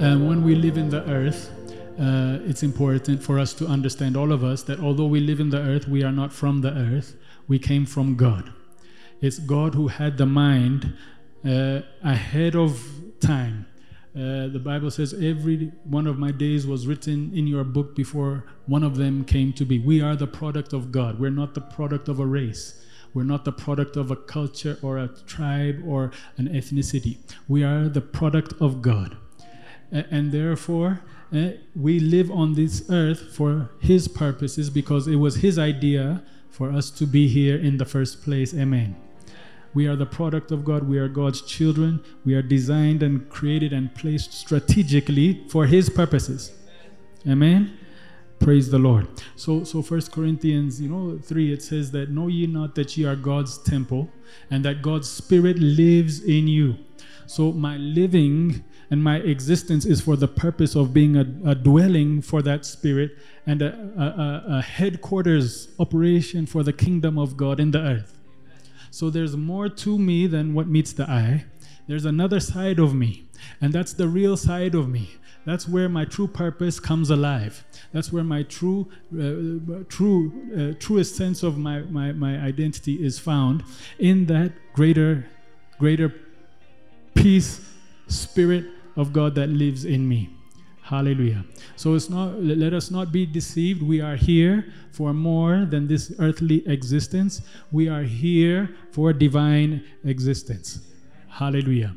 Uh, when we live in the earth, uh, it's important for us to understand, all of us, that although we live in the earth, we are not from the earth. We came from God. It's God who had the mind uh, ahead of time. Uh, the Bible says, Every one of my days was written in your book before one of them came to be. We are the product of God. We're not the product of a race. We're not the product of a culture or a tribe or an ethnicity. We are the product of God. And therefore, uh, we live on this earth for His purposes because it was His idea for us to be here in the first place. Amen. We are the product of God. We are God's children. We are designed and created and placed strategically for His purposes. Amen. Praise the Lord. So, so First Corinthians, you know, three, it says that know ye not that ye are God's temple, and that God's Spirit lives in you. So my living and my existence is for the purpose of being a, a dwelling for that Spirit and a, a, a headquarters operation for the kingdom of God in the earth. So there's more to me than what meets the eye. There's another side of me, and that's the real side of me. That's where my true purpose comes alive. That's where my true, uh, true, uh, truest sense of my, my, my identity is found in that greater, greater peace, spirit of God that lives in me. Hallelujah. So it's not let us not be deceived. We are here for more than this earthly existence. We are here for divine existence. Hallelujah.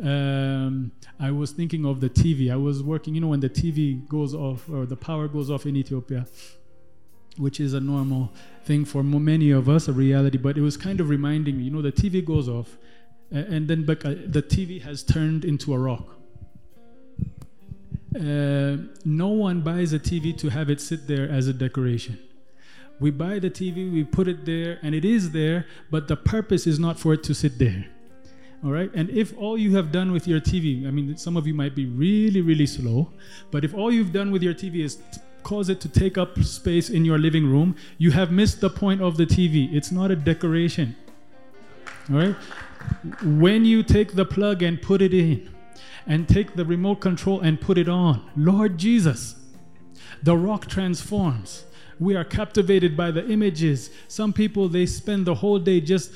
Um, I was thinking of the TV. I was working, you know, when the TV goes off or the power goes off in Ethiopia, which is a normal thing for many of us, a reality, but it was kind of reminding me, you know, the TV goes off and then the TV has turned into a rock uh, no one buys a TV to have it sit there as a decoration. We buy the TV, we put it there, and it is there, but the purpose is not for it to sit there. All right? And if all you have done with your TV, I mean, some of you might be really, really slow, but if all you've done with your TV is t- cause it to take up space in your living room, you have missed the point of the TV. It's not a decoration. All right? When you take the plug and put it in, and take the remote control and put it on. Lord Jesus, the rock transforms. We are captivated by the images. Some people they spend the whole day just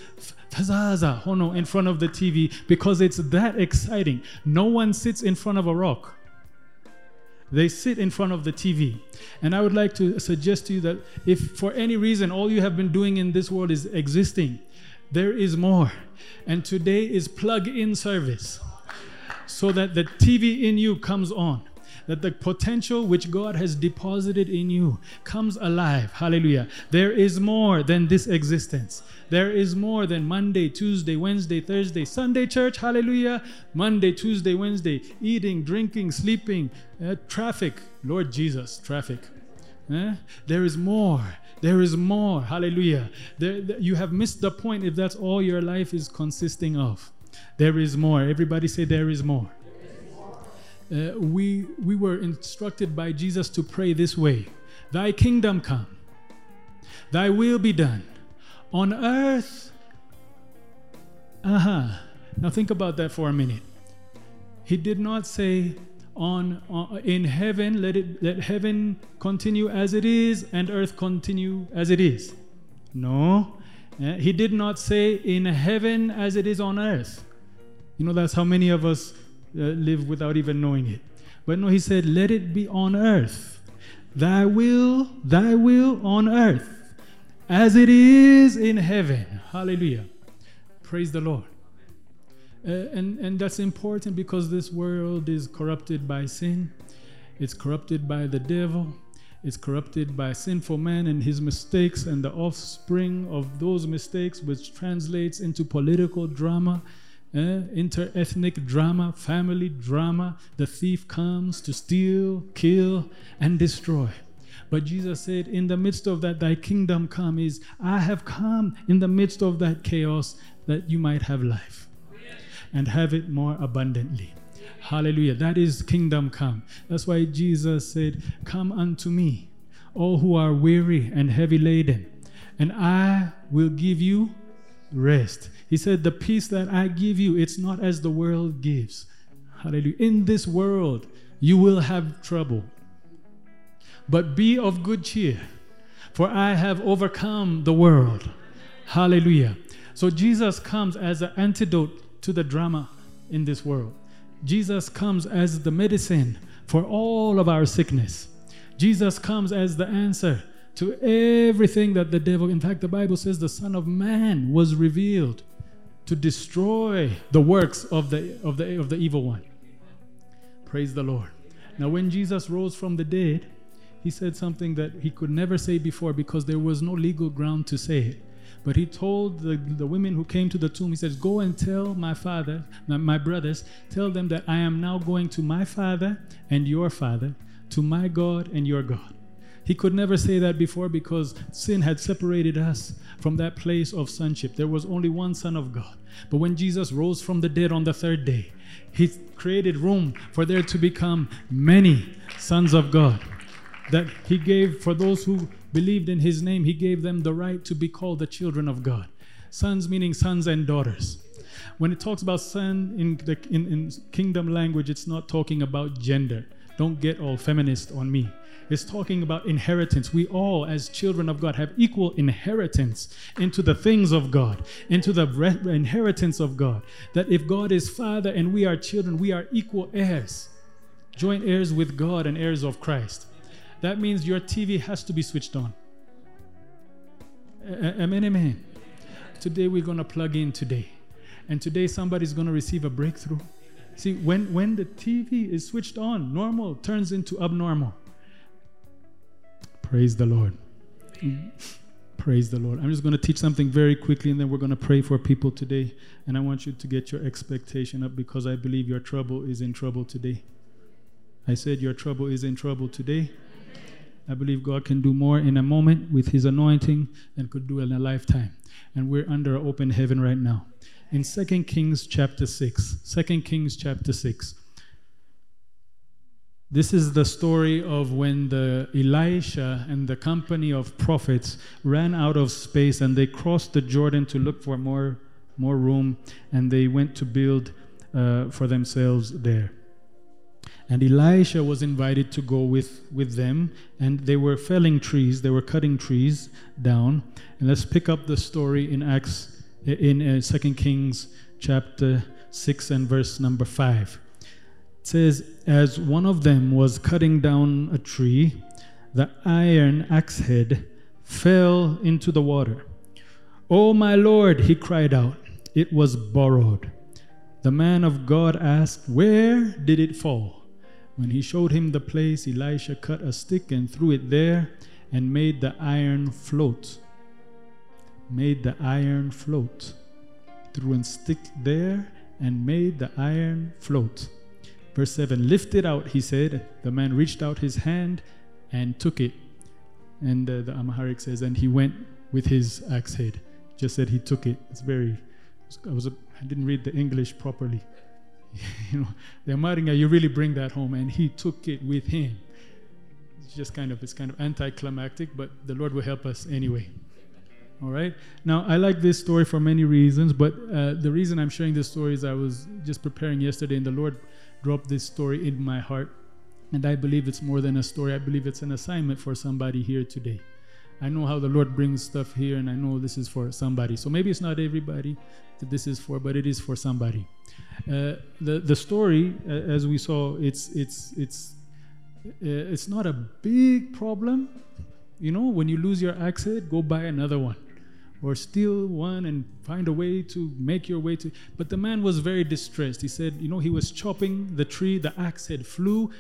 hono in front of the TV because it's that exciting. No one sits in front of a rock. They sit in front of the TV. And I would like to suggest to you that if for any reason all you have been doing in this world is existing, there is more. And today is plug in service so that the TV in you comes on. That the potential which God has deposited in you comes alive. Hallelujah. There is more than this existence. There is more than Monday, Tuesday, Wednesday, Thursday, Sunday church. Hallelujah. Monday, Tuesday, Wednesday, eating, drinking, sleeping, uh, traffic. Lord Jesus, traffic. Eh? There is more. There is more. Hallelujah. There, there, you have missed the point if that's all your life is consisting of. There is more. Everybody say, There is more. Uh, we, we were instructed by Jesus to pray this way Thy kingdom come, Thy will be done on earth. Uh huh. Now think about that for a minute. He did not say, on, on, in heaven let it let heaven continue as it is and earth continue as it is no uh, he did not say in heaven as it is on earth you know, that's how many of us uh, live without even knowing it. But no, he said, let it be on earth. Thy will, thy will on earth, as it is in heaven. Hallelujah. Praise the Lord. Uh, and, and that's important because this world is corrupted by sin, it's corrupted by the devil, it's corrupted by sinful man and his mistakes and the offspring of those mistakes, which translates into political drama uh, inter-ethnic drama, family drama. The thief comes to steal, kill, and destroy. But Jesus said, In the midst of that, thy kingdom come is, I have come in the midst of that chaos that you might have life and have it more abundantly. Hallelujah. That is kingdom come. That's why Jesus said, Come unto me, all who are weary and heavy laden, and I will give you rest. He said, The peace that I give you, it's not as the world gives. Hallelujah. In this world, you will have trouble. But be of good cheer, for I have overcome the world. Hallelujah. So Jesus comes as an antidote to the drama in this world. Jesus comes as the medicine for all of our sickness. Jesus comes as the answer to everything that the devil, in fact, the Bible says the Son of Man was revealed to destroy the works of the, of the, of the evil one. Praise the Lord. Now, when Jesus rose from the dead, he said something that he could never say before because there was no legal ground to say it. But he told the, the women who came to the tomb, he says, Go and tell my father, my brothers, tell them that I am now going to my father and your father, to my God and your God. He could never say that before because sin had separated us from that place of sonship. There was only one Son of God. But when Jesus rose from the dead on the third day, he created room for there to become many sons of God. That he gave for those who believed in his name, he gave them the right to be called the children of God. Sons meaning sons and daughters. When it talks about son in, the, in, in kingdom language, it's not talking about gender. Don't get all feminist on me. It's talking about inheritance. We all, as children of God, have equal inheritance into the things of God, into the inheritance of God. That if God is Father and we are children, we are equal heirs, joint heirs with God and heirs of Christ. That means your TV has to be switched on. Eh, eh, eh, amen, amen. Today we're going to plug in today. And today somebody's going to receive a breakthrough. See, when, when the TV is switched on, normal turns into abnormal. Praise the Lord. Praise the Lord. I'm just going to teach something very quickly and then we're going to pray for people today. And I want you to get your expectation up because I believe your trouble is in trouble today. I said your trouble is in trouble today. I believe God can do more in a moment with His anointing than could do in a lifetime. And we're under open heaven right now. In 2 Kings chapter 6, 2 Kings chapter 6. This is the story of when the Elisha and the company of prophets ran out of space and they crossed the Jordan to look for more, more room and they went to build uh, for themselves there. And Elisha was invited to go with, with them, and they were felling trees, they were cutting trees down. And let's pick up the story in Acts, in uh, 2 Kings chapter 6 and verse number 5. It says, As one of them was cutting down a tree, the iron axe head fell into the water. Oh, my Lord, he cried out, it was borrowed. The man of God asked, Where did it fall? When he showed him the place, Elisha cut a stick and threw it there and made the iron float. Made the iron float. Threw a stick there and made the iron float. Verse 7 Lift it out, he said. The man reached out his hand and took it. And the Amharic says, and he went with his axe head. Just said he took it. It's very, I, was I didn't read the English properly. you know, the Amaringa, you really bring that home, and he took it with him. It's just kind of, it's kind of anticlimactic, but the Lord will help us anyway. All right. Now, I like this story for many reasons, but uh, the reason I'm sharing this story is I was just preparing yesterday, and the Lord dropped this story in my heart. And I believe it's more than a story, I believe it's an assignment for somebody here today. I know how the Lord brings stuff here, and I know this is for somebody. So maybe it's not everybody that this is for, but it is for somebody. Uh, the the story, uh, as we saw, it's it's it's uh, it's not a big problem. You know, when you lose your head, go buy another one, or steal one and find a way to make your way to. But the man was very distressed. He said, you know, he was chopping the tree, the axe head flew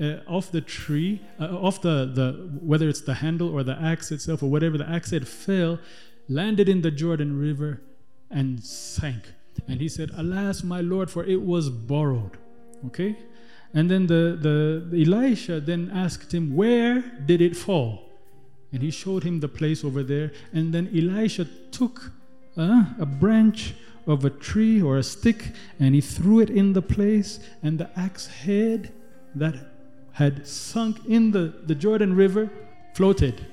uh, off the tree, uh, off the, the whether it's the handle or the axe itself or whatever, the axe head fell, landed in the Jordan River, and sank. And he said, Alas, my Lord, for it was borrowed. Okay? And then the, the, Elisha then asked him, Where did it fall? And he showed him the place over there. And then Elisha took uh, a branch of a tree or a stick and he threw it in the place, and the axe head that had sunk in the, the Jordan River floated.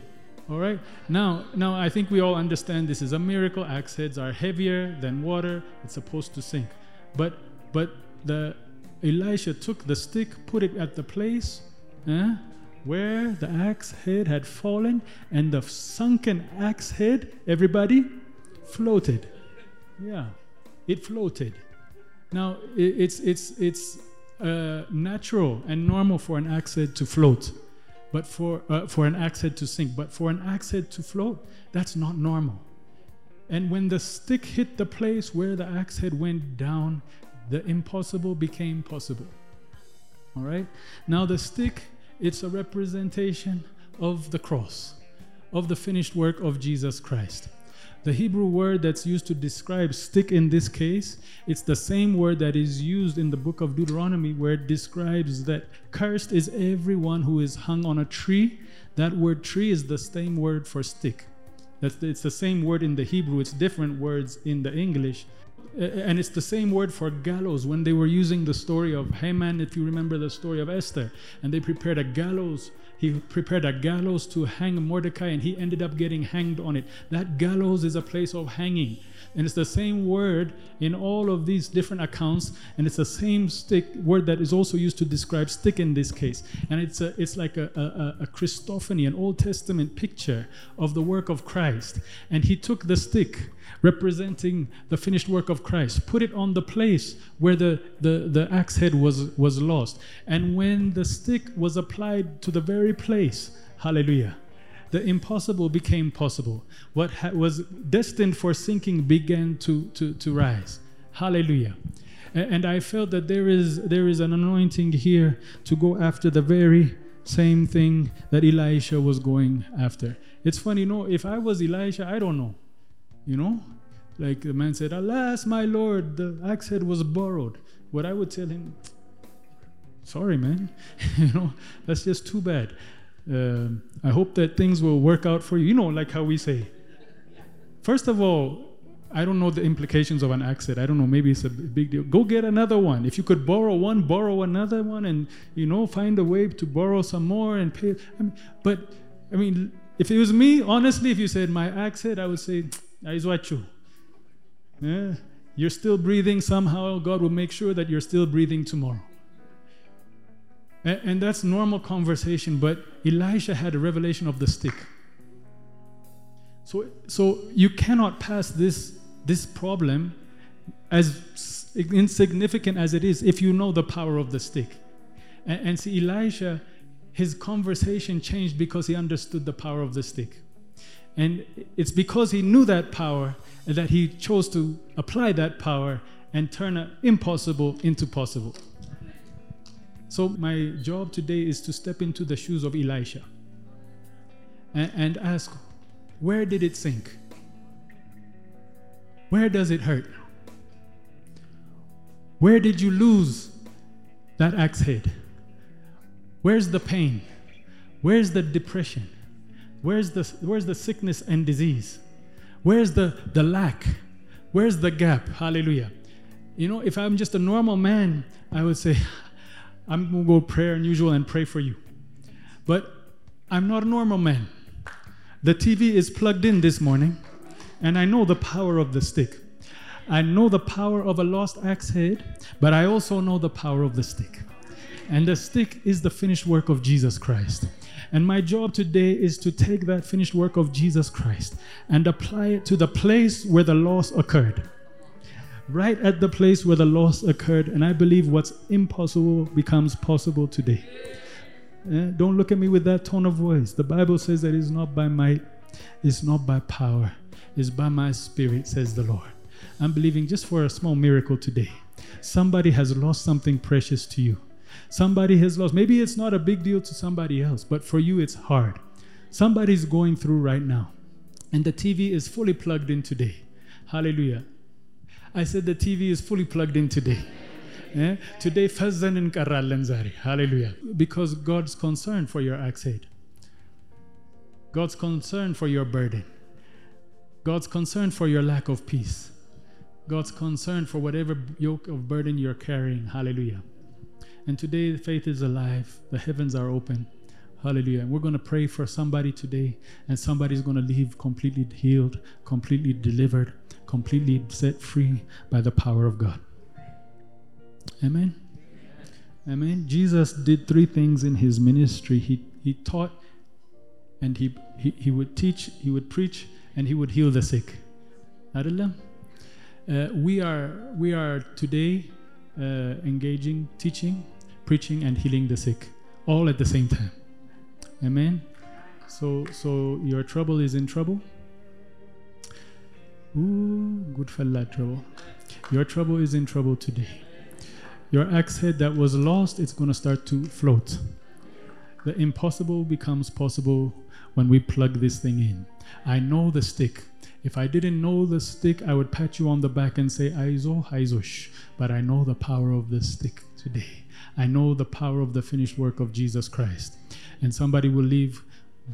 All right. Now, now I think we all understand this is a miracle. Axe heads are heavier than water. It's supposed to sink. But but the Elisha took the stick, put it at the place eh, where the axe head had fallen, and the sunken axe head, everybody, floated. Yeah, it floated. Now it, it's it's it's uh, natural and normal for an axe head to float, but for uh, for an axe head to sink. But for an axe head to float, that's not normal. And when the stick hit the place where the axe head went down, the impossible became possible. All right? Now, the stick, it's a representation of the cross, of the finished work of Jesus Christ. The Hebrew word that's used to describe stick in this case, it's the same word that is used in the book of Deuteronomy where it describes that cursed is everyone who is hung on a tree. That word tree is the same word for stick. That's the, it's the same word in the Hebrew, it's different words in the English. And it's the same word for gallows when they were using the story of Haman, if you remember the story of Esther, and they prepared a gallows. He prepared a gallows to hang Mordecai, and he ended up getting hanged on it. That gallows is a place of hanging. And it's the same word in all of these different accounts, and it's the same stick word that is also used to describe stick in this case. And it's a, it's like a, a, a Christophany, an Old Testament picture of the work of Christ. And he took the stick representing the finished work of Christ, put it on the place where the, the, the axe head was, was lost. And when the stick was applied to the very place, hallelujah, the impossible became possible. What ha- was destined for sinking began to, to, to rise. Hallelujah. And I felt that there is, there is an anointing here to go after the very same thing that Elisha was going after. It's funny, you know, if I was Elisha, I don't know. You know? Like the man said, Alas, my Lord, the axe head was borrowed. What I would tell him, sorry, man. you know, that's just too bad. Uh, I hope that things will work out for you. You know, like how we say. First of all, I don't know the implications of an accident. I don't know. Maybe it's a big deal. Go get another one. If you could borrow one, borrow another one, and you know, find a way to borrow some more and pay. I mean, but I mean, if it was me, honestly, if you said my accident, I would say, "Is what you." Yeah, you're still breathing. Somehow, God will make sure that you're still breathing tomorrow. And, and that's normal conversation, but Elisha had a revelation of the stick. So, so you cannot pass this, this problem as insignificant as it is if you know the power of the stick. And, and see, Elisha, his conversation changed because he understood the power of the stick. And it's because he knew that power that he chose to apply that power and turn an impossible into possible. So, my job today is to step into the shoes of Elisha and, and ask, where did it sink? Where does it hurt? Where did you lose that axe head? Where's the pain? Where's the depression? Where's the, where's the sickness and disease? Where's the, the lack? Where's the gap? Hallelujah. You know, if I'm just a normal man, I would say, I'm going to go prayer unusual and pray for you. But I'm not a normal man. The TV is plugged in this morning, and I know the power of the stick. I know the power of a lost axe head, but I also know the power of the stick. And the stick is the finished work of Jesus Christ. And my job today is to take that finished work of Jesus Christ and apply it to the place where the loss occurred right at the place where the loss occurred. And I believe what's impossible becomes possible today. Eh, don't look at me with that tone of voice. The Bible says that it's not by might, it's not by power, it's by my spirit, says the Lord. I'm believing just for a small miracle today. Somebody has lost something precious to you. Somebody has lost. Maybe it's not a big deal to somebody else, but for you it's hard. Somebody's going through right now. And the TV is fully plugged in today. Hallelujah. I said the TV is fully plugged in today. Yeah? Today, ፈዘን እንቀራለን ዛሬ Hallelujah. Because God's concerned for your axe head. God's concerned for your burden. God's concerned for your lack of peace. God's concerned for whatever yoke of burden you're carrying. Hallelujah. And today, faith is alive. The heavens are open. Hallelujah. And we're going to pray for somebody today, and somebody's going to leave completely healed, completely delivered, completely set free by the power of God. Amen. Amen. Jesus did three things in his ministry. He he taught and he he, he would teach, he would preach, and he would heal the sick. Uh, we are we are today uh, engaging, teaching, preaching, and healing the sick, all at the same time. Amen. So so your trouble is in trouble. Ooh, good fella trouble. Your trouble is in trouble today. Your axe head that was lost, it's going to start to float. The impossible becomes possible when we plug this thing in. I know the stick. If I didn't know the stick, I would pat you on the back and say, Aizo, Aizosh. But I know the power of the stick today. I know the power of the finished work of Jesus Christ. And somebody will leave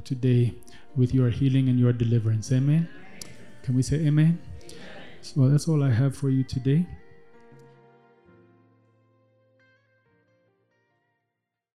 today with your healing and your deliverance. Amen. Can we say amen? Well, that's all I have for you today.